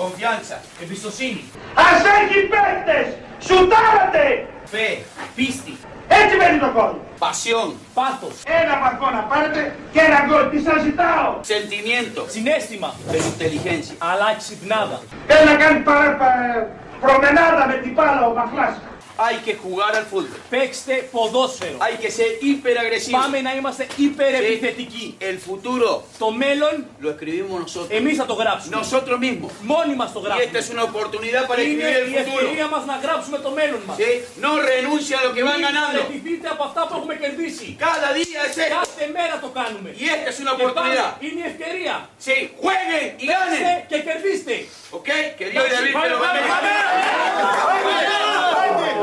Confianza. Εμπιστοσύνη. Ας έχει παίκτες! Σουτάρατε! Fe. Πίστη. Έτσι μπαίνει το γκολ. Pasión. Πάθος. Ένα βαθμό να πάρετε και ένα γκολ. Τι σας ζητάω; Sentimiento. Συνέστημα. Pero inteligencia. Αλλά ξυπνάδα. Θέλει να κάνει παρα, πα- προμενάδα με την μπάλα ο Μαχλάς. Hay que jugar al fútbol. Παίξτε ποδόσφαιρο. Hay que ser hiperagresivo. Πάμε να είμαστε υπερεπιθετικοί. El futuro Το μέλλον lo escribimos nosotros. εμείς θα το γράψουμε. Nosotros mismos. Μόνοι μας το Y γράψουμε. esta es una oportunidad para Είναι escribir η el futuro. ευκαιρία μας να γράψουμε το μέλλον μας. ¿Sí? No renuncia a lo que van Μην ganando. παραιτηθείτε από αυτά που έχουμε κερδίσει. Cada día es esto. Κάθε μέρα το κάνουμε. Y esta es una Και πάλι oportunidad. είναι η ευκαιρία. Sí, jueguen y Παίξτε ganen. και κερδίστε. ¿Ok? Que Dios y David te lo Πάμε, bendiga.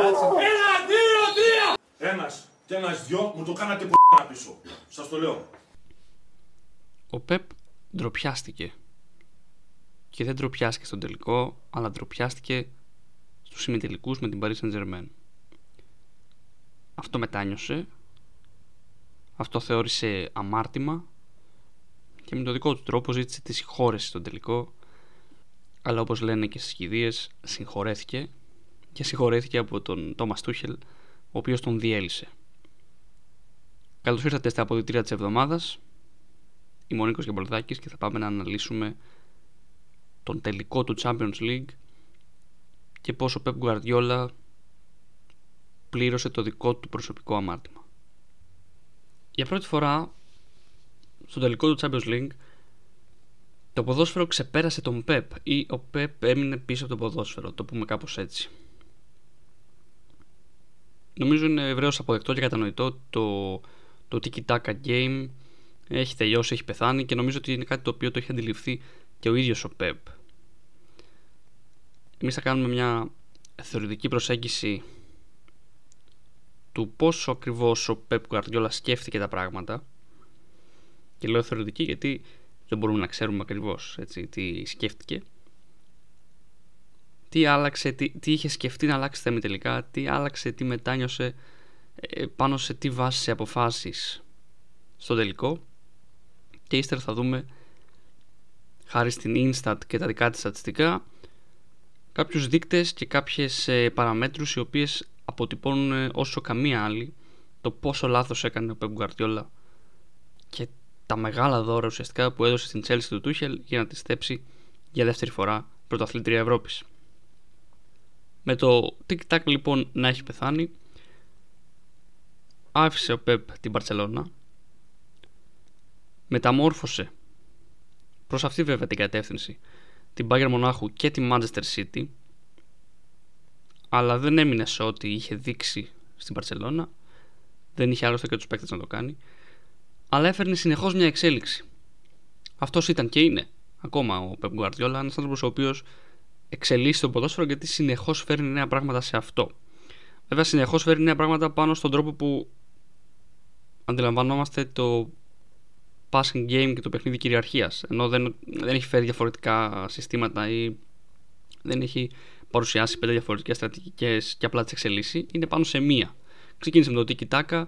Ένα, δύο, τρία. Ένας και ένας δυο μου το κάνατε που πίσω. Σας το λέω. Ο Πεπ ντροπιάστηκε. Και δεν ντροπιάστηκε στον τελικό, αλλά ντροπιάστηκε στους ημιτελικούς με την Paris Saint Germain. Αυτό μετάνιωσε, αυτό θεώρησε αμάρτημα και με τον δικό του τρόπο ζήτησε τη συγχώρεση στον τελικό, αλλά όπως λένε και στις κηδείες, συγχωρέθηκε και συγχωρέθηκε από τον Τόμας Τούχελ, ο οποίος τον διέλυσε. Καλώς ήρθατε στα αποδητήρια της εβδομάδας είμαι ο Νίκος Γεμπολδάκης και θα πάμε να αναλύσουμε τον τελικό του Champions League και πώς ο Pep Guardiola πλήρωσε το δικό του προσωπικό αμάρτημα. Για πρώτη φορά στο τελικό του Champions League το ποδόσφαιρο ξεπέρασε τον Pep ή ο Pep έμεινε πίσω από το ποδόσφαιρο, το πούμε κάπως έτσι. Νομίζω είναι ευρέως αποδεκτό και κατανοητό το, το tiki-taka game. Έχει τελειώσει, έχει πεθάνει και νομίζω ότι είναι κάτι το οποίο το έχει αντιληφθεί και ο ίδιος ο Pep. Εμείς θα κάνουμε μια θεωρητική προσέγγιση του πόσο ακριβώς ο Pep Guardiola σκέφτηκε τα πράγματα. Και λέω θεωρητική γιατί δεν μπορούμε να ξέρουμε ακριβώς έτσι, τι σκέφτηκε τι άλλαξε, τι, τι είχε σκεφτεί να αλλάξει θέμη τελικά τι άλλαξε, τι μετάνιωσε ε, πάνω σε τι βάση αποφάσεις στο τελικό και ύστερα θα δούμε χάρη στην Instat και τα δικά της στατιστικά κάποιους δείκτες και κάποιες ε, παραμέτρους οι οποίες αποτυπώνουν ε, όσο καμία άλλη το πόσο λάθος έκανε ο Pep Guardiola και τα μεγάλα δώρα ουσιαστικά που έδωσε στην Chelsea του Tuchel για να τη στέψει για δεύτερη φορά πρωταθλήτρια Ευρώπης. Με το tic-tac λοιπόν να έχει πεθάνει άφησε ο Pep την Barcelona μεταμόρφωσε προς αυτή βέβαια την κατεύθυνση την Bayern Μονάχου και τη Manchester City αλλά δεν έμεινε σε ό,τι είχε δείξει στην Παρσελώνα δεν είχε άλλωστε και τους παίκτες να το κάνει αλλά έφερνε συνεχώς μια εξέλιξη. Αυτός ήταν και είναι ακόμα ο Pep Guardiola ένας άνθρωπος ο οποίος εξελίσσει το ποδόσφαιρο γιατί συνεχώς φέρνει νέα πράγματα σε αυτό βέβαια συνεχώς φέρνει νέα πράγματα πάνω στον τρόπο που αντιλαμβανόμαστε το passing game και το παιχνίδι κυριαρχίας. Ενώ δεν, δεν έχει φέρει διαφορετικά συστήματα ή δεν έχει παρουσιάσει πέντε διαφορετικές στρατηγικές και απλά τις εξελίσσει. Είναι πάνω σε μία. Ξεκίνησε με το Tiki Taka,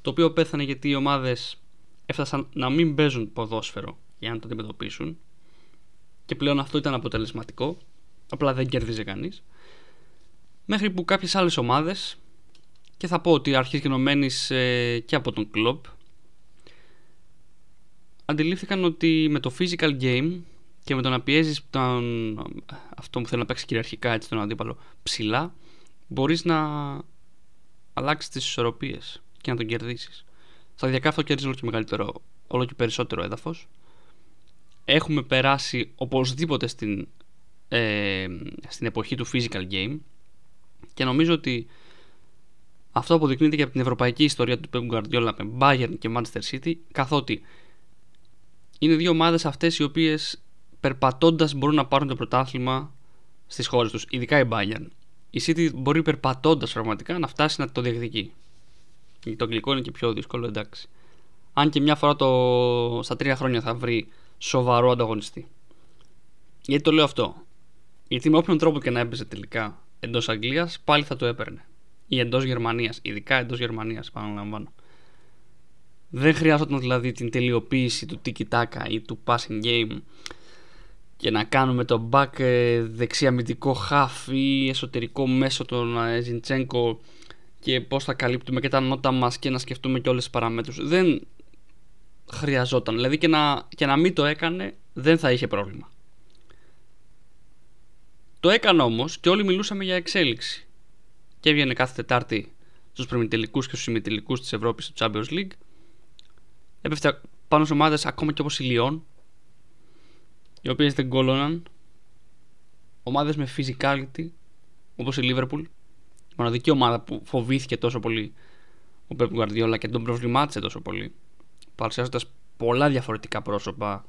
το οποίο πέθανε γιατί οι ομάδες έφτασαν να μην παίζουν ποδόσφαιρο για να το αντιμετωπίσουν. Και πλέον αυτό ήταν αποτελεσματικό. Απλά δεν κέρδιζε κανείς. Μέχρι που κάποιες άλλες ομάδες, και θα πω ότι αρχίζει γενομένη ε, και από τον κλοπ, αντιλήφθηκαν ότι με το physical game και με το να πιέζεις τον, αυτό που θέλει να παίξει κυριαρχικά έτσι τον αντίπαλο ψηλά, μπορείς να αλλάξεις τις ισορροπίες και να τον κερδίσεις. Σταδιακά αυτό κερδίζει όλο και μεγαλύτερο, όλο και περισσότερο έδαφος. Έχουμε περάσει οπωσδήποτε στην, ε, στην εποχή του physical game και νομίζω ότι αυτό αποδεικνύεται και από την ευρωπαϊκή ιστορία του Pep Guardiola με Bayern και Manchester City καθότι είναι δύο ομάδες αυτές οι οποίες περπατώντας μπορούν να πάρουν το πρωτάθλημα στις χώρες τους, ειδικά η Bayern. Η City μπορεί περπατώντας πραγματικά να φτάσει να το διεκδικεί. Το αγγλικό είναι και πιο δύσκολο, εντάξει. Αν και μια φορά το... στα τρία χρόνια θα βρει σοβαρό ανταγωνιστή. Γιατί το λέω αυτό. Γιατί με όποιον τρόπο και να έπαιζε τελικά εντός Αγγλίας, πάλι θα το έπαιρνε. Ή εντός Γερμανίας. Ειδικά εντός Γερμανίας, επαναλαμβάνω. Δεν χρειάζονταν δηλαδή την τελειοποίηση του tiki taka ή του passing game και να κάνουμε το back ε, δεξί αμυντικό half ή εσωτερικό μέσο τον ε, Ζιντσένκο και πώς θα καλύπτουμε και τα νότα μας και να σκεφτούμε και όλες τις παραμέτρους. Δεν χρειαζόταν. Δηλαδή και να, και να μην το έκανε δεν θα είχε πρόβλημα. Το έκανε όμως και όλοι μιλούσαμε για εξέλιξη. Και έβγαινε κάθε Τετάρτη στους προμητελικούς και στους ημιτελικούς της Ευρώπης στο Champions League. Έπεφτε πάνω σε ομάδες ακόμα και όπως η Λιόν οι οποίες δεν κόλωναν ομάδες με physicality όπως η Liverpool η μοναδική ομάδα που φοβήθηκε τόσο πολύ ο Pep Guardiola και τον προβλημάτισε τόσο πολύ παρουσιάζοντας πολλά διαφορετικά πρόσωπα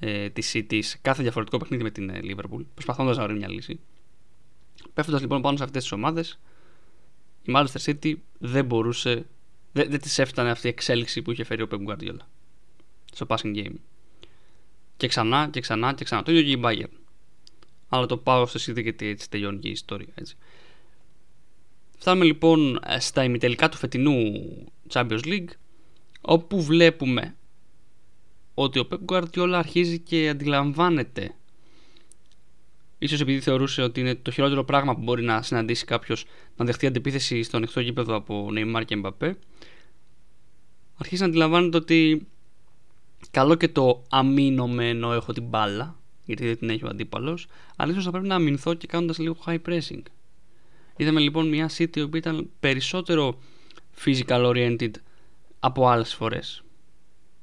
ε, της City σε κάθε διαφορετικό παιχνίδι με την ε, Liverpool προσπαθώντας να βρει μια λύση πέφτοντας λοιπόν πάνω σε αυτές τις ομάδες η Manchester City δεν μπορούσε δεν, δεν της έφτανε αυτή η εξέλιξη που είχε φέρει ο Pep Guardiola στο passing game και ξανά και ξανά και ξανά. Το ίδιο και η Bayern. Αλλά το πάω στο CD γιατί έτσι τελειώνει και η ιστορία. Έτσι. Φτάνουμε λοιπόν στα ημιτελικά του φετινού Champions League όπου βλέπουμε ότι ο Pep Guardiola αρχίζει και αντιλαμβάνεται ίσως επειδή θεωρούσε ότι είναι το χειρότερο πράγμα που μπορεί να συναντήσει κάποιος να δεχτεί αντιπίθεση στο ανοιχτό γήπεδο από Neymar και Mbappé αρχίζει να αντιλαμβάνεται ότι καλό και το αμήνομαι ενώ έχω την μπάλα, γιατί δεν την έχει ο αντίπαλος, αλλά ίσως θα πρέπει να αμυνθώ και κάνοντας λίγο high pressing. Είδαμε λοιπόν μια City που ήταν περισσότερο physical oriented από άλλες φορές.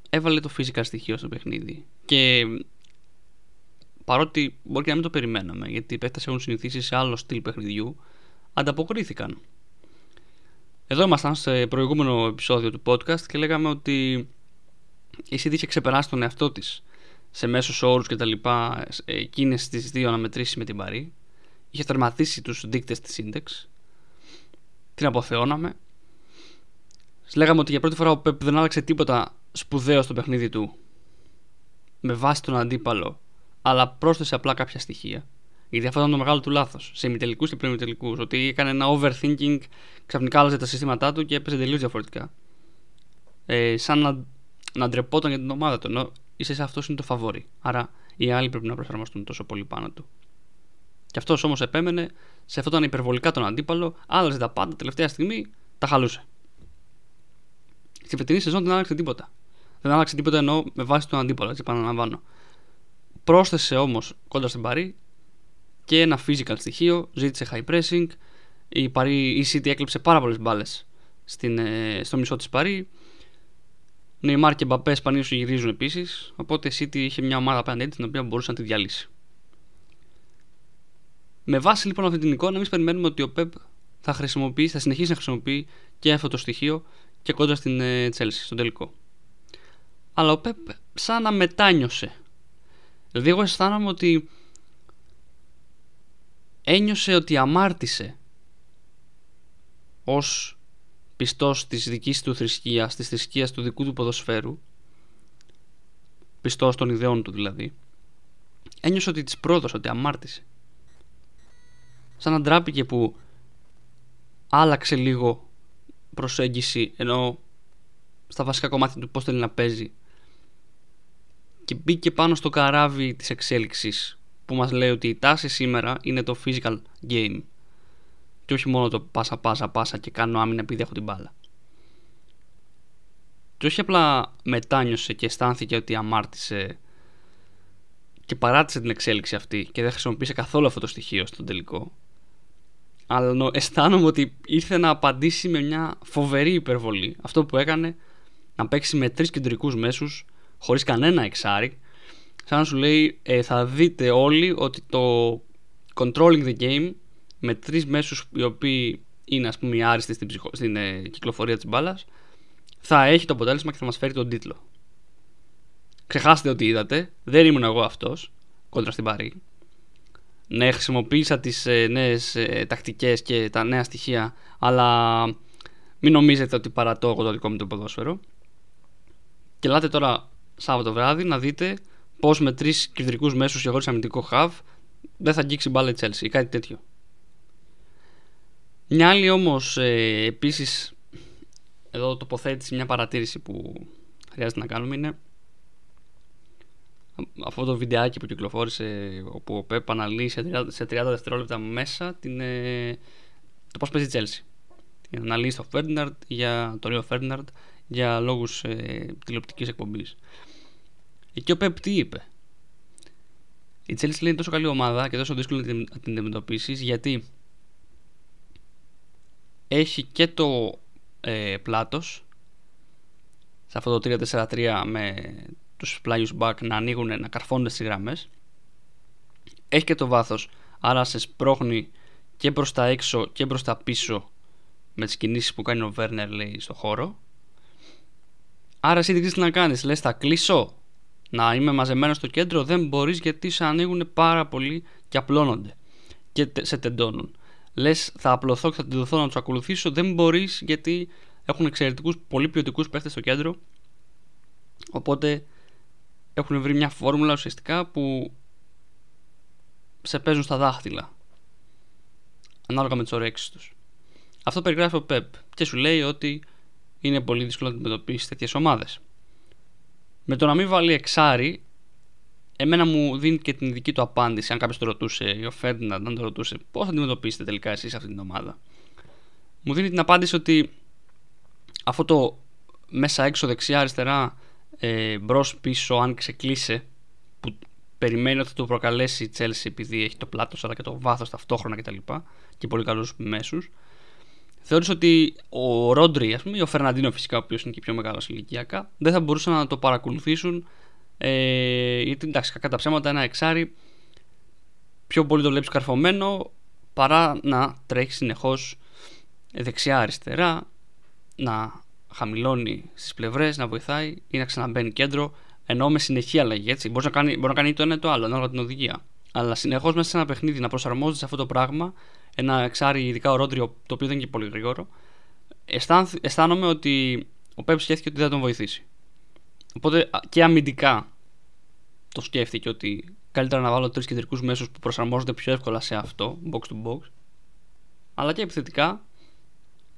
Έβαλε το physical στοιχείο στο παιχνίδι. Και παρότι μπορεί και να μην το περιμέναμε, γιατί οι παίχτε έχουν συνηθίσει σε άλλο στυλ παιχνιδιού, ανταποκρίθηκαν. Εδώ ήμασταν σε προηγούμενο επεισόδιο του podcast και λέγαμε ότι η City είχε ξεπεράσει τον εαυτό της σε μέσους όρους και τα λοιπά εκείνες τις δύο αναμετρήσεις με την Παρή. Είχε τερματίσει τους δείκτες της Index. Την αποθεώναμε. Λέγαμε ότι για πρώτη φορά ο Πεπ δεν άλλαξε τίποτα σπουδαίο στο παιχνίδι του με βάση τον αντίπαλο, αλλά πρόσθεσε απλά κάποια στοιχεία. Γιατί αυτό ήταν το μεγάλο του λάθος. Σε ημιτελικούς και πριν Ότι έκανε ένα overthinking, ξαφνικά άλλαζε τα συστήματά του και έπαιζε τελείως διαφορετικά. Ε, σαν να να ντρεπόταν για την ομάδα του. Ενώ ίσα αυτός είναι το φαβόρι. Άρα οι άλλοι πρέπει να προσαρμοστούν τόσο πολύ πάνω του. Και αυτός όμως επέμενε σε αυτόν τον υπερβολικά τον αντίπαλο, άλλαζε τα πάντα, τελευταία στιγμή τα χαλούσε. Στη φετινή σεζόν δεν άλλαξε τίποτα. Δεν άλλαξε τίποτα ενώ με βάση τον αντίπαλο, έτσι επαναλαμβάνω. Πρόσθεσε όμως κόντρα στην Παρή και ένα physical στοιχείο, ζήτησε high pressing. Η, Παρή, η City έκλειψε πάρα πολλές μπάλες ε, στο μισό της Παρή. Νεϊμάρ και Μπαπέ σπανίως γυρίζουν επίσης. Οπότε η City είχε μια ομάδα απέναντί την οποία μπορούσε να τη διαλύσει. Με βάση λοιπόν αυτή την εικόνα, εμείς περιμένουμε ότι ο Πεπ θα χρησιμοποιήσει, θα συνεχίσει να χρησιμοποιεί και αυτό το στοιχείο και κόντρα στην Τσέλση, στον τελικό. Αλλά ο Πεπ σαν να μετάνιωσε. Δηλαδή, εγώ αισθάνομαι ότι ένιωσε ότι αμάρτησε ως πιστός της δικής του θρησκείας, της θρησκείας του δικού του ποδοσφαίρου, πιστός των ιδεών του δηλαδή, ένιωσε ότι της πρόδωσε, ότι αμάρτησε. Σαν να ντράπηκε που άλλαξε λίγο προσέγγιση ενώ στα βασικά κομμάτια του πώς θέλει να παίζει και μπήκε πάνω στο καράβι της εξέλιξης που μας λέει ότι η τάση σήμερα είναι το physical game και όχι μόνο το πάσα πάσα πάσα και κάνω άμυνα επειδή έχω την μπάλα. Και όχι απλά μετάνιωσε και αισθάνθηκε ότι αμάρτησε και παράτησε την εξέλιξη αυτή και δεν χρησιμοποίησε καθόλου αυτό το στοιχείο στον τελικό. Αλλά αισθάνομαι ότι ήρθε να απαντήσει με μια φοβερή υπερβολή. Αυτό που έκανε να παίξει με τρεις κεντρικούς μέσους χωρίς κανένα εξάρι σαν να σου λέει ε, θα δείτε όλοι ότι το controlling the game με τρεις μέσους οι οποίοι είναι ας πούμε οι άριστοι στην, ψυχο... στην ε, κυκλοφορία της μπάλας, θα έχει το αποτέλεσμα και θα μας φέρει τον τίτλο. Ξεχάστε ότι είδατε, δεν ήμουν εγώ αυτός κόντρα στην Παρή. Ναι, χρησιμοποίησα τις ε, νέες ε, τακτικές και τα νέα στοιχεία, αλλά μην νομίζετε ότι παρατώ εγώ το δικό μου το ποδόσφαιρο. Και ελάτε τώρα Σάββατο βράδυ να δείτε πώς με τρεις κεντρικούς μέσους και χωρίς αμυντικό χαβ δεν θα αγγίξει μπάλα η Chelsea ή κάτι τέτοιο. Μια άλλη όμως ε, επίσης εδώ τοποθέτηση, μια παρατήρηση που χρειάζεται να κάνουμε είναι αυτό το βιντεάκι που κυκλοφόρησε όπου ο Πεπ αναλύει σε 30, σε 30 δευτερόλεπτα μέσα την, ε, το πώς παίζει η Chelsea. Για να αναλύσει το Ferdinand, για το Rio Ferdinand για λόγους ε, τηλεοπτικής εκπομπής. Εκεί ο Πεπ τι είπε; Η Chelsea λέει είναι τόσο καλή ομάδα και τόσο δύσκολο να την, να την αντιμετωπίσεις γιατί έχει και το ε, πλάτος σε αυτό το 3-4-3 με τους πλάγιους back να ανοίγουν, να καρφώνονται στις γραμμές. Έχει και το βάθος άρα σε σπρώχνει και προς τα έξω και προς τα πίσω με τις κινήσεις που κάνει ο Βέρνερ λέει στο χώρο. Άρα εσύ τι να κάνεις λες θα κλείσω. Να είμαι μαζεμένος στο κέντρο δεν μπορείς γιατί σε ανοίγουν πάρα πολύ και απλώνονται και σε τεντώνουν. Λες θα απλωθώ και θα τεντωθώ να τους ακολουθήσω δεν μπορείς γιατί έχουν εξαιρετικούς, πολύ ποιοτικούς παίχτες στο κέντρο. Οπότε έχουν βρει μια φόρμουλα ουσιαστικά που σε παίζουν στα δάχτυλα. Ανάλογα με τις ωρέξεις τους. Αυτό περιγράφει ο Πεπ και σου λέει ότι είναι πολύ δύσκολο να αντιμετωπίσεις τέτοιες ομάδες. Με το να μην βάλει εξάρι, εμένα μου δίνει και την δική του απάντηση. Αν κάποιος το ρωτούσε, ή ο Φέρντιναντ, αν το ρωτούσε, πώς θα αντιμετωπίσετε τελικά εσείς αυτή την ομάδα. Μου δίνει την απάντηση ότι αυτό το μέσα έξω δεξιά αριστερά ε, μπρος πίσω αν ξεκλείσει που περιμένει ότι θα το προκαλέσει η Chelsea επειδή έχει το πλάτος αλλά και το βάθος ταυτόχρονα κτλ και, και πολύ καλούς μέσους θεώρησε ότι ο Ρόντρι ας πούμε, ή ο Φερναντίνο φυσικά ο οποίος είναι και πιο μεγάλος ηλικιακά δεν θα μπορούσαν να το παρακολουθήσουν ε, γιατί εντάξει κακά τα ψέματα ένα εξάρι πιο πολύ το βλέπεις καρφωμένο παρά να τρέχεις συνεχώς δεξιά αριστερά να χαμηλώνει στις πλευρές, να βοηθάει ή να ξαναμπαίνει κέντρο, ενώ με συνεχή αλλαγή. Έτσι. Μπορεί να κάνει, μπορεί να κάνει το ένα ή το άλλο, ανάλογα την οδηγία. Αλλά συνεχώς μέσα σε ένα παιχνίδι να προσαρμόζεται σε αυτό το πράγμα, ένα εξάρι, ειδικά ο Ρόντριο, το οποίο δεν είναι και πολύ γρήγορο, αισθάνομαι ότι ο Πέπ σκέφτηκε ότι δεν θα τον βοηθήσει. Οπότε και αμυντικά το σκέφτηκε ότι καλύτερα να βάλω τρεις κεντρικούς μέσους που προσαρμόζονται πιο εύκολα σε αυτό, box to box. Αλλά και επιθετικά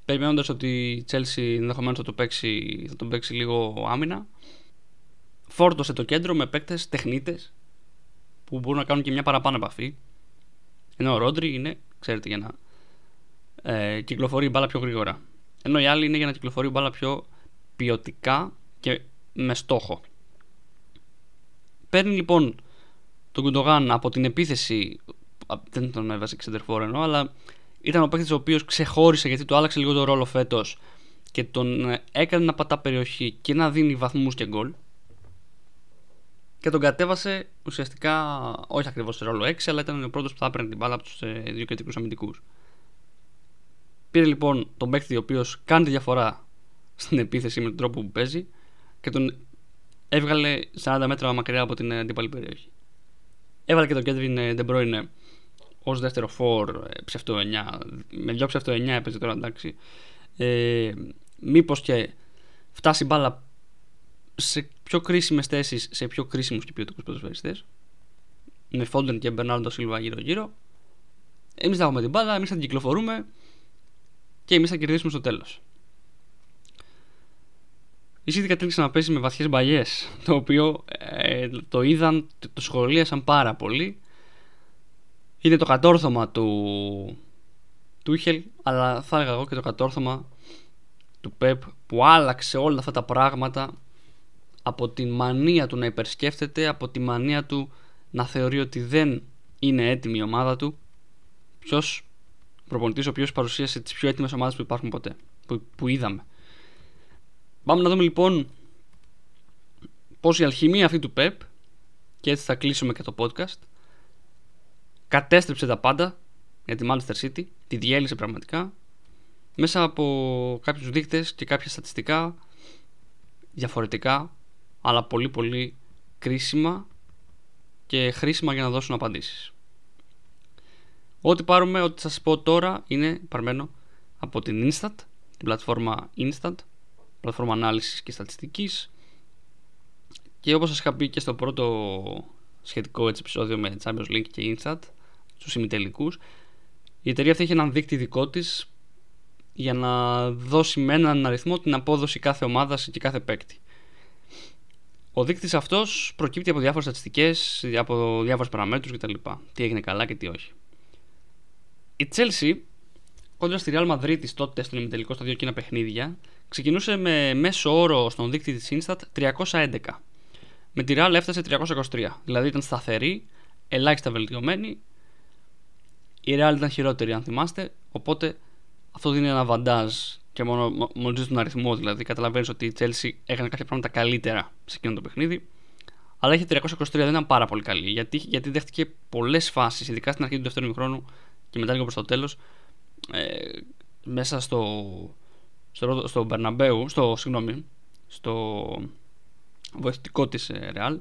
περιμένοντας ότι η Chelsea ενδεχομένως θα, το παίξει, θα τον παίξει λίγο άμυνα. Φόρτωσε το κέντρο με παίκτες τεχνίτες που μπορούν να κάνουν και μια παραπάνω επαφή. Ενώ ο Ρόντρι είναι, ξέρετε, για να ε, κυκλοφορεί η μπάλα πιο γρήγορα. Ενώ οι άλλοι είναι για να κυκλοφορεί η μπάλα πιο ποιοτικά και με στόχο. Παίρνει λοιπόν τον Κουντογάν από την επίθεση. Δεν τον έβαζε ξεντερφόρ εννοώ, αλλά ήταν ο παίκτης ο οποίος ξεχώρισε γιατί του άλλαξε λίγο το ρόλο φέτος και τον ε, έκανε να πατά περιοχή και να δίνει βαθμούς και γκολ. Και τον κατέβασε ουσιαστικά, όχι ακριβώς σε ρόλο 6, αλλά ήταν ο πρώτος που θα έπαιρνε την μπάλα από τους ε, δύο κεντρικούς αμυντικούς. Πήρε λοιπόν τον παίκτη ο οποίος κάνει τη διαφορά στην επίθεση με τον τρόπο που παίζει και τον έβγαλε 40 μέτρα μακριά από την αντίπαλη περιοχή. Έβαλε και τον Κέντριν De ως δεύτερο φόρ ε, ψευτο 9. Με δυο ψευτο 9 έπαιζε τώρα εντάξει. Ε, Μήπως και φτάσει μπάλα σε πιο κρίσιμες θέσεις, σε πιο κρίσιμους και ποιοτικού ποδοσφαιριστές. Με Φόντεν και Μπερνάρντο Σίλβα γύρω-γύρω. Εμείς θα έχουμε την μπάλα, εμείς θα την κυκλοφορούμε και εμείς θα κερδίσουμε στο τέλος. Η City κατέληξε να παίζει με βαθιές μπαγιέ, το οποίο ε, το είδαν, το σχολίασαν πάρα πολύ είναι το κατόρθωμα του Τούχελ, αλλά θα έλεγα εγώ και το κατόρθωμα του Πεπ που άλλαξε όλα αυτά τα πράγματα από τη μανία του να υπερσκέφτεται, από τη μανία του να θεωρεί ότι δεν είναι έτοιμη η ομάδα του. Ποιος προπονητής ο οποίος παρουσίασε τις πιο έτοιμες ομάδες που υπάρχουν ποτέ, που, που είδαμε. Πάμε να δούμε λοιπόν πώς η αλχημία αυτή του Πεπ, και έτσι θα κλείσουμε και το podcast, κατέστρεψε τα πάντα για τη Manchester City, τη διέλυσε πραγματικά μέσα από κάποιους δείκτες και κάποια στατιστικά διαφορετικά αλλά πολύ πολύ κρίσιμα και χρήσιμα για να δώσουν απαντήσεις. Ό,τι πάρουμε, ό,τι σας πω τώρα είναι παρμένο από την Instat, την πλατφόρμα Instat, πλατφόρμα ανάλυσης και στατιστικής και όπως σας είχα πει και στο πρώτο σχετικό έτσι, επεισόδιο με Champions League και Instat στους ημιτελικούς η εταιρεία αυτή έχει έναν δείκτη δικό της για να δώσει με έναν αριθμό την απόδοση κάθε ομάδας και κάθε παίκτη. Ο δείκτης αυτός προκύπτει από διάφορες στατιστικές, από διάφορου παραμέτρους κτλ. Τι έγινε καλά και τι όχι. Η Chelsea κόντρα στη Real Madrid τότε στον ημιτελικό στα δύο κοινά παιχνίδια ξεκινούσε με μέσο όρο στον δείκτη της Instat 311. Με τη Real έφτασε 323. Δηλαδή ήταν σταθερή, ελάχιστα βελτιωμένη. Η Real ήταν χειρότερη, αν θυμάστε. Οπότε αυτό δίνει ένα βαντάζ και μόνο μόλις τον αριθμό δηλαδή. Καταλαβαίνεις ότι η Chelsea έκανε κάποια πράγματα καλύτερα σε εκείνο το παιχνίδι. Αλλά είχε 323 δεν ήταν πάρα πολύ καλή. Γιατί, γιατί δέχτηκε πολλές φάσεις, ειδικά στην αρχή του δεύτερου χρόνου και μετά λίγο προς το τέλος. Ε, μέσα στο, στο, στο Μπερναμπέου, στο, συγγνώμη, στο βοηθητικό της Ρεάλ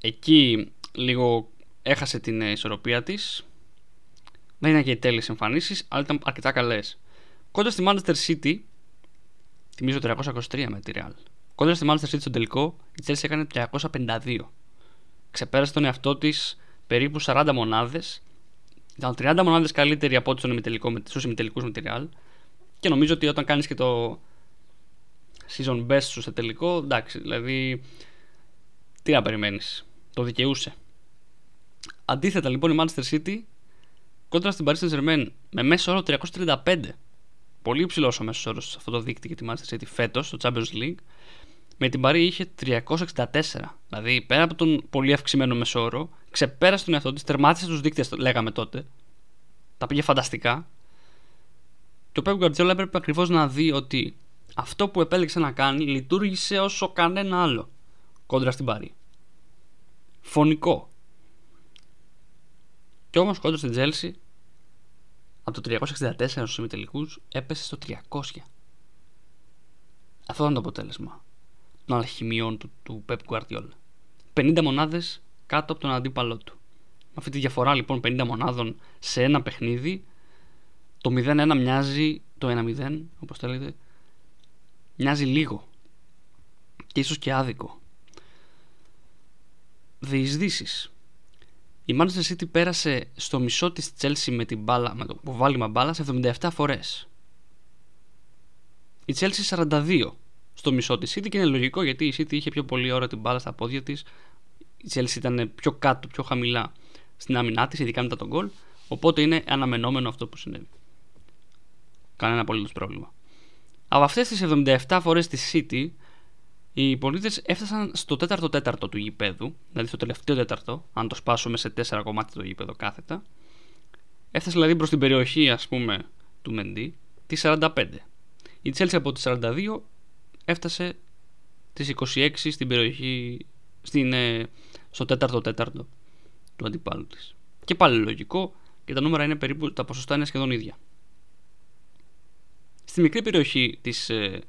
εκεί λίγο έχασε την ισορροπία της. Δεν ήταν και οι τέλειες εμφανίσεις αλλά ήταν αρκετά καλές. Κόντρα στη Manchester City θυμίζω 323 με τη Real. Κόντρα στη Manchester City στο τελικό η Chelsea έκανε 352 ξεπέρασε τον εαυτό της περίπου 40 μονάδες. Ήταν 30 μονάδες καλύτερη από ό,τι στον ημιτελικό, στους ημιτελικούς με τη Real. Και νομίζω ότι όταν κάνεις και το season best σου σε τελικό, εντάξει, δηλαδή τι να περιμένεις, το δικαιούσε. Αντίθετα λοιπόν η Manchester City κόντρα στην Paris Saint-Germain με μέσο όρο 335, πολύ υψηλός ο μέσος όρος σε αυτό το δίκτυο για τη Manchester City φέτος στο Champions League, με την Paris είχε 364. Δηλαδή πέρα από τον πολύ αυξημένο μέσο όρο, ξεπέρασε τον εαυτό της, τερμάτισε τους δείκτε, λέγαμε τότε. Τα πήγε φανταστικά. Και ο Pep Guardiola έπρεπε ακριβώς να δει ότι αυτό που επέλεξε να κάνει λειτουργήσε όσο κανένα άλλο κόντρα στην Πάρη. Φωνικό. Και όμως κόντρα στην Τζέλση από το 364 στους ημιτελικούς έπεσε στο 300. Αυτό ήταν το αποτέλεσμα των αλχημιών του, του Pep Guardiola. 50 μονάδες κάτω από τον αντίπαλό του. Με αυτή τη διαφορά λοιπόν 50 μονάδων σε ένα παιχνίδι το 0-1 μοιάζει το 1-0 όπως θέλετε μοιάζει λίγο και ίσως και άδικο. Διεισδύσεις. Η Manchester City πέρασε στο μισό της Chelsea με, την μπάλα, με το βάλιμα μπάλα σε 77 φορές. Η Chelsea 42 στο μισό της City και είναι λογικό γιατί η City είχε πιο πολύ ώρα την μπάλα στα πόδια της. Η Chelsea ήταν πιο κάτω, πιο χαμηλά στην άμυνά της, ειδικά μετά τον γκολ. Οπότε είναι αναμενόμενο αυτό που συνέβη. Κανένα απολύτως πρόβλημα. Από αυτές τις 77 φορές της City, οι πολίτες έφτασαν στο 4ο τέταρτο του γηπέδου, δηλαδή στο τελευταίο τέταρτο, αν το σπάσουμε σε 4 κομμάτια το γήπεδο κάθετα. Έφτασε δηλαδή προς την περιοχή, ας πούμε, του Μεντί, τη 45. Η Chelsea από τι 42 έφτασε τις 26 στην περιοχή, στην, ε, στο 4ο τέταρτο του αντιπάλου της. Και πάλι λογικό και τα νούμερα είναι περίπου, τα ποσοστά είναι σχεδόν ίδια στη μικρή περιοχή της ε,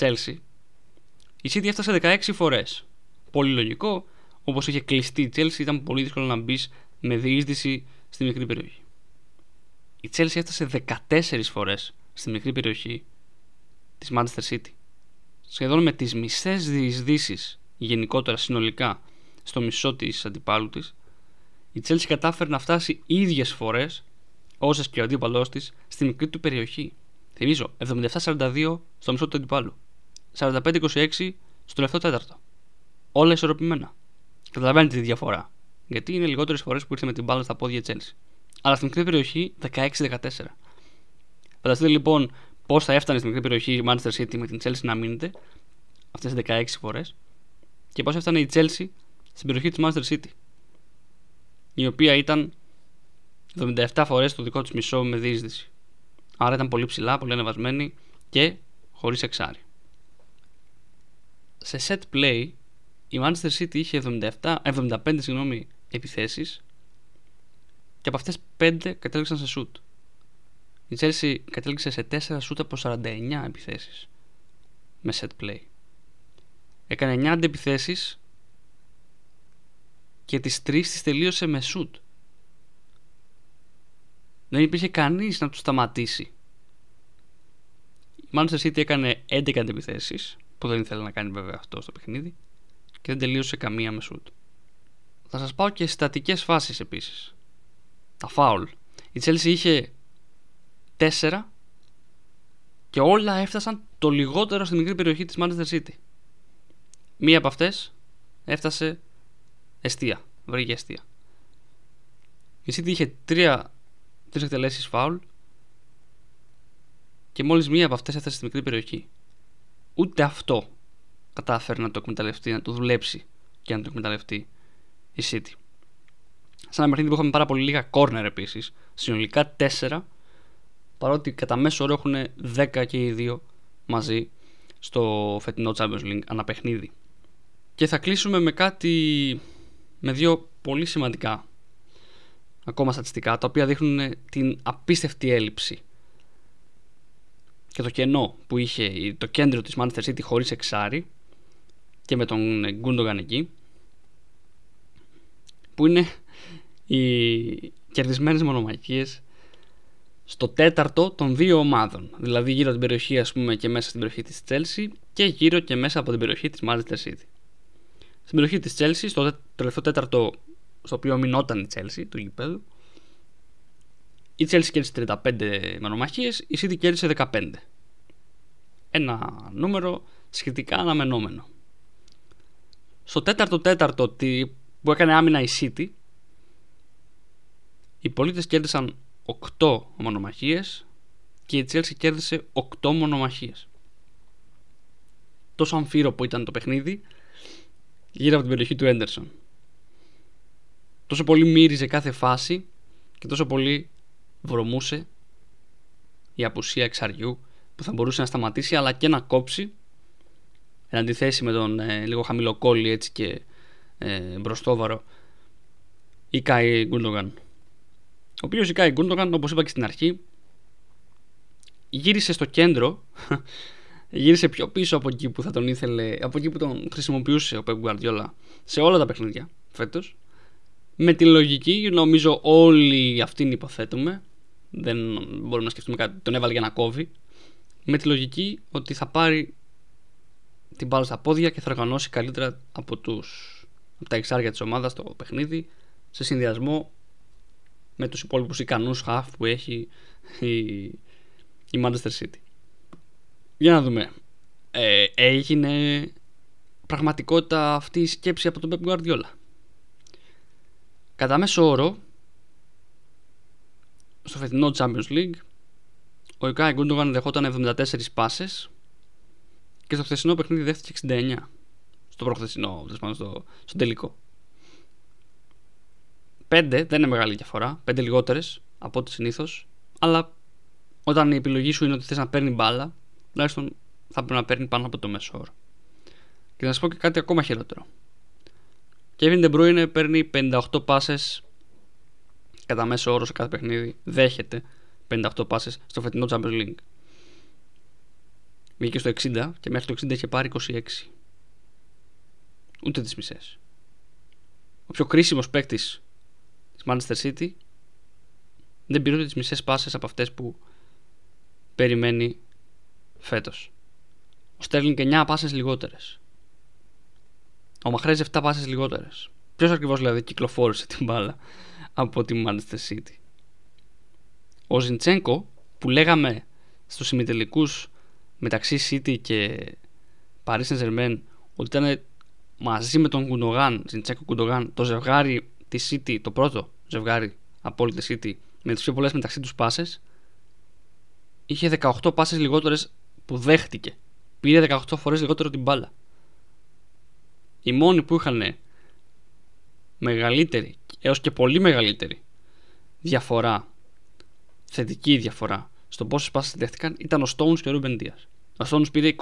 Chelsea η City έφτασε 16 φορές. Πολύ λογικό, όπως είχε κλειστεί η Chelsea ήταν πολύ δύσκολο να μπεις με διείσδυση στη μικρή περιοχή. Η Chelsea έφτασε 14 φορές στη μικρή περιοχή της Manchester City. Σχεδόν με τις μισές διεισδύσεις γενικότερα συνολικά στο μισό της αντιπάλου της η Chelsea κατάφερε να φτάσει ίδιες φορές όσες και ο αντίπαλός της στη μικρή του περιοχή. Θυμίζω, 77-42 στο μισό του αντιπάλου. 45-26 στο τελευταίο τέταρτο. Όλα ισορροπημένα. Καταλαβαίνετε τη διαφορά. Γιατί είναι λιγότερες φορές που ήρθε με την μπάλα στα πόδια Chelsea. Αλλά στην μικρή περιοχή 16-14. Φανταστείτε λοιπόν πώς θα έφτανε στην μικρή περιοχή η Manchester City με την Chelsea να μείνετε αυτές τις 16 φορές και πώς έφτανε η Chelsea στην περιοχή της Manchester City. Η οποία ήταν 77 φορές το δικό του μισό με διείσδυση. Άρα ήταν πολύ ψηλά, πολύ ανεβασμένη και χωρίς εξάρι. Σε set play η Manchester City είχε 77, 75 συγγνώμη, επιθέσεις και από αυτές 5 κατέληξαν σε shoot. Η Chelsea κατέληξε σε 4 shoot από 49 επιθέσεις με set play. Έκανε 9 αντιπιθέσεις και τις 3 τις τελείωσε με shoot δεν υπήρχε κανείς να τους σταματήσει. Η Manchester City έκανε 11 αντιπιθέσει, που δεν ήθελε να κάνει βέβαια αυτό στο παιχνίδι, και δεν τελείωσε καμία με σουτ. Θα σας πάω και στατικές φάσεις επίσης. Τα φάουλ. Η Chelsea είχε 4 και όλα έφτασαν το λιγότερο στη μικρή περιοχή της Manchester City. μία από αυτές έφτασε εστία. Βρήκε εστία. Η City είχε τρία, τρεις εκτελέσεις φάουλ και μόλις μία από αυτές έφτασε στη μικρή περιοχή. Ούτε αυτό κατάφερε να το εκμεταλλευτεί, να το δουλέψει και να το εκμεταλλευτεί η City. Σε ένα παιχνίδι που είχαμε πάρα πολύ λίγα corner επίσης, συνολικά 4, παρότι κατά μέσο όρο έχουν 10 και οι δύο μαζί στο φετινό Champions League ανά παιχνίδι. Και θα κλείσουμε με κάτι, με δύο πολύ σημαντικά ακόμα στατιστικά, τα οποία δείχνουν την απίστευτη έλλειψη και το κενό που είχε το κέντρο της Manchester City χωρίς εξάρι και με τον Gundogan εκεί που είναι οι κερδισμένες μονομαχίες στο τέταρτο των δύο ομάδων. Δηλαδή γύρω από την περιοχή ας πούμε και μέσα στην περιοχή της Chelsea και γύρω και μέσα από την περιοχή της Manchester City. Στην περιοχή της Chelsea, στο τελευταίο τέταρτο στο οποίο μηνόταν η Chelsea του γηπέδου, η Chelsea κέρδισε 35 μονομαχίες, η City κέρδισε 15. Ένα νούμερο σχετικά αναμενόμενο. Στο τέταρτο τέταρτο που έκανε άμυνα η City, οι πολίτες κέρδισαν 8 μονομαχίες και η Chelsea κέρδισε 8 μονομαχίες. Τόσο αμφίρο που ήταν το παιχνίδι γύρω από την περιοχή του Έντερσον. Τόσο πολύ μύριζε κάθε φάση και τόσο πολύ βρωμούσε η απουσία εξαριού που θα μπορούσε να σταματήσει αλλά και να κόψει εν αντιθέσει με τον ε, λίγο χαμηλοκόλλη έτσι και ε, μπροστόβαρο η Κάι Γκούντογαν. Ο οποίος η Κάι Γκούντογαν όπως είπα και στην αρχή γύρισε στο κέντρο γύρισε πιο πίσω από εκεί που θα τον ήθελε από εκεί που τον χρησιμοποιούσε ο Pep Guardiola σε όλα τα παιχνίδια φέτος. Με τη λογική νομίζω όλοι αυτήν υποθέτουμε δεν μπορούμε να σκεφτούμε κάτι τον έβαλε για να κόβει με τη λογική ότι θα πάρει την μπάλα στα πόδια και θα οργανώσει καλύτερα από, τους, από τα εξάρια της ομάδας το παιχνίδι σε συνδυασμό με τους υπόλοιπους ικανούς half που έχει η, η Manchester City. Για να δούμε. Ε, έγινε πραγματικότητα αυτή η σκέψη από τον Pep Guardiola. Κατά μέσο όρο, στο φετινό Champions League, ο Ιωκάη Γκούντογαν δεχόταν 74 πάσες και στο χθεσινό παιχνίδι δέχτηκε 69. Στο προχθεσινό, στο, στο τελικό. 5 δεν είναι μεγάλη διαφορά, 5 λιγότερες από ό,τι συνήθως, αλλά όταν η επιλογή σου είναι ότι θες να παίρνει μπάλα, τουλάχιστον θα πρέπει να παίρνει πάνω από το μέσο όρο. Και να σας πω και κάτι ακόμα χειρότερο. Kevin De Bruyne παίρνει 58 πάσες κατά μέσο όρο σε κάθε παιχνίδι. Δέχεται 58 πάσες στο φετινό Champions League. Βγήκε στο 60 και μέχρι το 60 είχε πάρει 26. Ούτε τις μισές. Ο πιο κρίσιμος παίκτης της Manchester City δεν πήρε ούτε τις μισές πάσες από αυτές που περιμένει φέτος. Ο Sterling 9 πάσες λιγότερες. Ο Μαχρέζ 7 πάσες λιγότερες. Ποιος ακριβώς δηλαδή κυκλοφόρησε την μπάλα από τη Manchester City; Ο Ζιντσέγκο που λέγαμε στους ημιτελικούς μεταξύ City και Paris Saint Germain ότι ήταν μαζί με τον Κουντογάν, Ζιντσέκο Κουντογάν, το ζευγάρι της City, το πρώτο ζευγάρι από όλη τη City με τις πιο πολλές μεταξύ τους πάσες, είχε 18 πάσες λιγότερες που δέχτηκε. Πήρε 18 φορές λιγότερο την μπάλα. Οι μόνοι που είχαν μεγαλύτερη έως και πολύ μεγαλύτερη διαφορά, θετική διαφορά στο πόσες πάσει δέχτηκαν ήταν ο Stones και ο Ruben Diaz. Ο Stones πήρε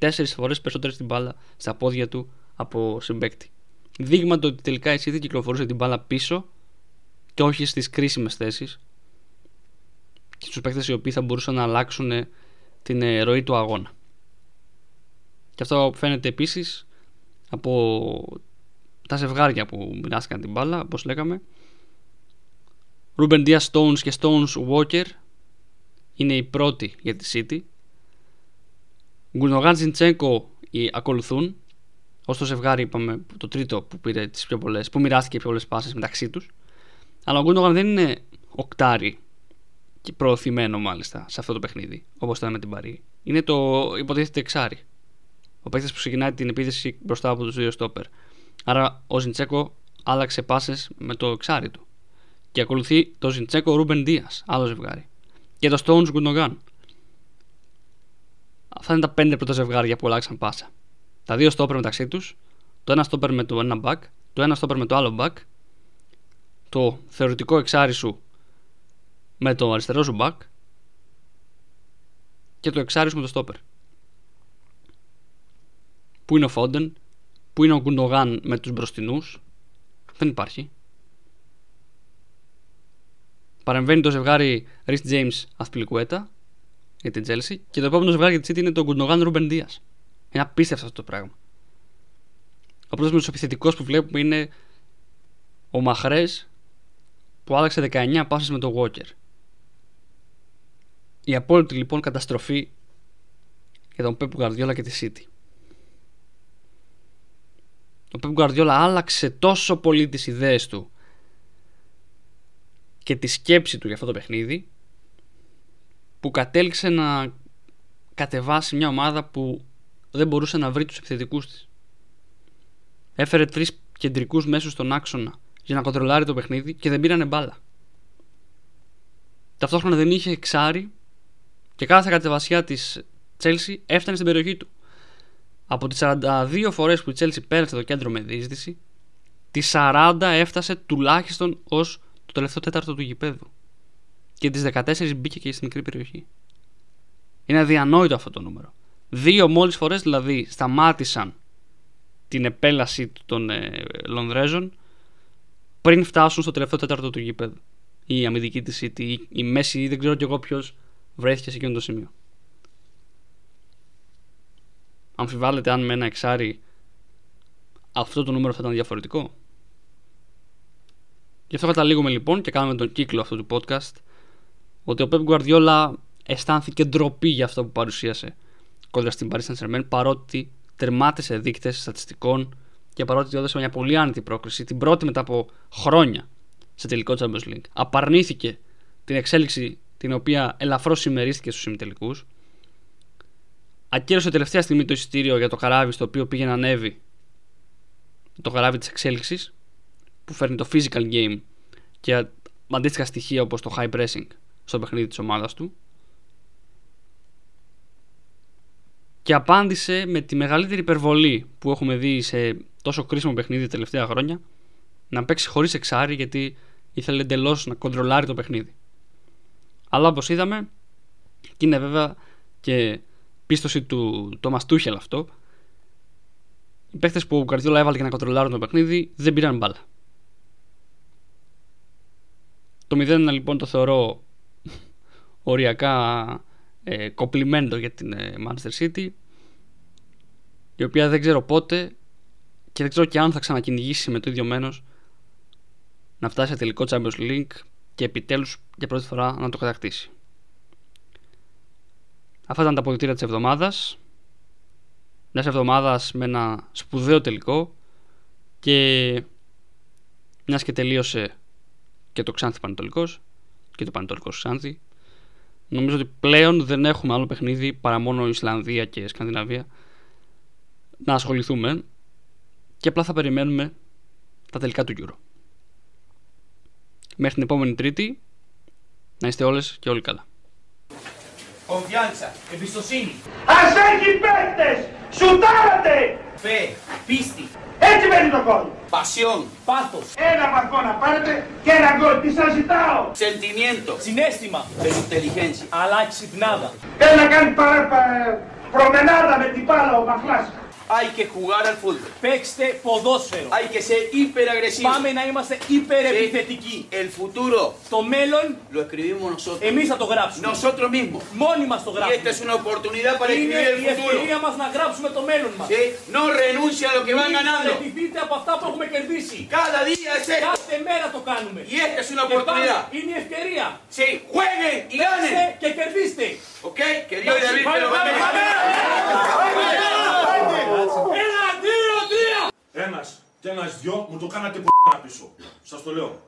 24 φορές περισσότερε την μπάλα στα πόδια του από συμπέκτη. Δείγμα το ότι τελικά η City κυκλοφορούσε την μπάλα πίσω και όχι στις κρίσιμες θέσεις και στους παίκτες οι οποίοι θα μπορούσαν να αλλάξουν την ε, ροή του αγώνα. Και αυτό φαίνεται επίσης από τα ζευγάρια που μοιράστηκαν την μπάλα, όπως λέγαμε. Ruben Diaz Stones και Stones Walker είναι οι πρώτοι για τη City. Γκουνογάν Ζιντσέγκο ακολουθούν. Ω το ζευγάρι, είπαμε, το τρίτο που πήρε τις πιο πολλές, που μοιράστηκε πιο πολλές πάσει μεταξύ τους. Αλλά ο Γκούνογαν δεν είναι οκτάρι και προωθημένο μάλιστα σε αυτό το παιχνίδι, όπως ήταν με την Παρή. Είναι το υποτίθεται εξάρι. Ο παίκτης που ξεκινάει την επίθεση μπροστά από τους δύο στόπερ. Άρα ο Ζιντσέκο άλλαξε πάσες με το εξάρι του. Και ακολουθεί το Ζιντσέκο Ρούμπεν Δίας, άλλο ζευγάρι. Και το Stones Γκουντογκάν. Αυτά είναι τα πέντε πρώτα ζευγάρια που αλλάξαν πάσα. Τα δύο στόπερ μεταξύ τους, το ένα στόπερ με το ένα back, το ένα στόπερ με το άλλο back, το θεωρητικό εξάρι σου με το αριστερό σου back και το εξάρι σου με το στόπερ. Πού είναι ο Φόντεν, πού είναι ο Γκουντογάν με τους μπροστινούς, δεν υπάρχει. Παρεμβαίνει το ζευγάρι Rhys James Ασπιλικουέτα για την Chelsea και το επόμενο ζευγάρι για τη City είναι το Γκουντογάν Ρούμπεν Δία. Είναι απίστευτο αυτό το πράγμα. Ο πρώτος με του επιθετικού που βλέπουμε είναι ο Μαχρές που άλλαξε 19 πάσει με το Walker. Η απόλυτη λοιπόν καταστροφή για τον Pep Guardiola και τη City. Ο Pep Guardiola άλλαξε τόσο πολύ τις ιδέες του και τη σκέψη του για αυτό το παιχνίδι που κατέληξε να κατεβάσει μια ομάδα που δεν μπορούσε να βρει τους επιθετικούς της. Έφερε τρεις κεντρικούς μέσους στον άξονα για να κοντρολάρει το παιχνίδι και δεν πήρανε μπάλα. Ταυτόχρονα δεν είχε εξάρι και κάθε κατεβασιά της Chelsea έφτανε στην περιοχή του. Από τις 42 φορές που η Chelsea πέρασε το κέντρο με δίσδυση, τις 40 έφτασε τουλάχιστον ως το τελευταίο τέταρτο του γηπέδου. Και τις 14 μπήκε και στην μικρή περιοχή. Είναι αδιανόητο αυτό το νούμερο. Δύο μόλις φορές δηλαδή σταμάτησαν την επέλαση των ε, Λονδρέζων πριν φτάσουν στο τελευταίο τέταρτο του γηπέδου. Η αμυντική της City, η, η μέση, ή δεν ξέρω κι εγώ ποιος βρέθηκε σε εκείνο το σημείο. Αμφιβάλλεται αν με ένα εξάρι αυτό το νούμερο θα ήταν διαφορετικό. Γι' αυτό καταλήγουμε λοιπόν και κάνουμε τον κύκλο αυτού του podcast ότι ο Pep Guardiola αισθάνθηκε ντροπή για αυτό που παρουσίασε κόντρα στην Paris Saint-Germain παρότι τερμάτισε δείκτες στατιστικών και παρότι έδωσε μια πολύ άνετη πρόκληση, την πρώτη μετά από χρόνια σε τελικό Champions League, απαρνήθηκε την εξέλιξη την οποία ελαφρώς ημερίστηκε στους ημιτελικούς. Ακύρωσε τελευταία στιγμή το εισιτήριο για το καράβι στο οποίο πήγε να ανέβει το καράβι της εξέλιξης που φέρνει το physical game και αντίστοιχα στοιχεία όπως το high pressing στο παιχνίδι της ομάδας του και απάντησε με τη μεγαλύτερη υπερβολή που έχουμε δει σε τόσο κρίσιμο παιχνίδι τα τελευταία χρόνια να παίξει χωρίς εξάρι γιατί ήθελε εντελώς να κοντρολάρει το παιχνίδι. Αλλά όπως είδαμε και είναι βέβαια και πίστοση του Τόμας Τούχελ αυτό οι παίχτες που ο Γκαρδιόλα έβαλε για να κοντρολάρουν το παιχνίδι δεν πήραν μπάλα. Το 0 λοιπόν το θεωρώ οριακά ε, κοπλιμέντο για την ε, Manchester City η οποία δεν ξέρω πότε και δεν ξέρω και αν θα ξανακυνηγήσει με το ίδιο μένος να φτάσει σε τελικό Champions League και επιτέλους για πρώτη φορά να το κατακτήσει. Αυτά ήταν τα αποδεκτήρια της εβδομάδας. Μιας εβδομάδας με ένα σπουδαίο τελικό και μιας και τελείωσε και το Ξάνθη Πανετολικός και το Πανετολικός Ξάνθη νομίζω ότι πλέον δεν έχουμε άλλο παιχνίδι παρά μόνο Ισλανδία και Σκανδιναβία να ασχοληθούμε και απλά θα περιμένουμε τα τελικά του Euro. Μέχρι την επόμενη Τρίτη να είστε όλες και όλοι καλά. Confianza, Εμπιστοσύνη. Ας έχει παίκτες! Σουτάρατε! fe, Πίστη. Έτσι μένει το κόλ. pasión, Πάθος. Ένα βαθμό να πάρετε και ένα γκολ. Τι σας ζητάω; sentimiento, Συνέστημα. pero inteligencia. Αλλά ξυπνάδα. Θέλει να κάνει παρά, πα- προμενάδα με την μπάλα ο Μαχλάς. Hay que jugar al fútbol. Παίξτε ποδόσφαιρο. Hay que ser hiperagresivo. Πάμε να είμαστε υπερεπιθετικοί. El futuro Το μέλλον lo escribimos nosotros. εμείς θα το γράψουμε. Nosotros mismos. Μόνοι μας το Y esta γράψουμε. es una oportunidad para Είναι escribir el η futuro. ευκαιρία μας να γράψουμε το μέλλον μας. ¿Sí? No renuncia a lo que van Μην ganando. παραιτηθείτε από αυτά που έχουμε κερδίσει. Cada día es esto. Κάθε μέρα το κάνουμε. Y esta es una Και πάλι oportunidad. είναι η ευκαιρία. Sí, jueguen y Παίξτε ganen. και κερδίστε. ¿Ok? Que Dios y David te lo Πάμε, bendiga. Πάμε, Ένα, δύο, τρία. Ένας και ένας δυο μου το κάνατε π***, πίσω. Σας το λέω.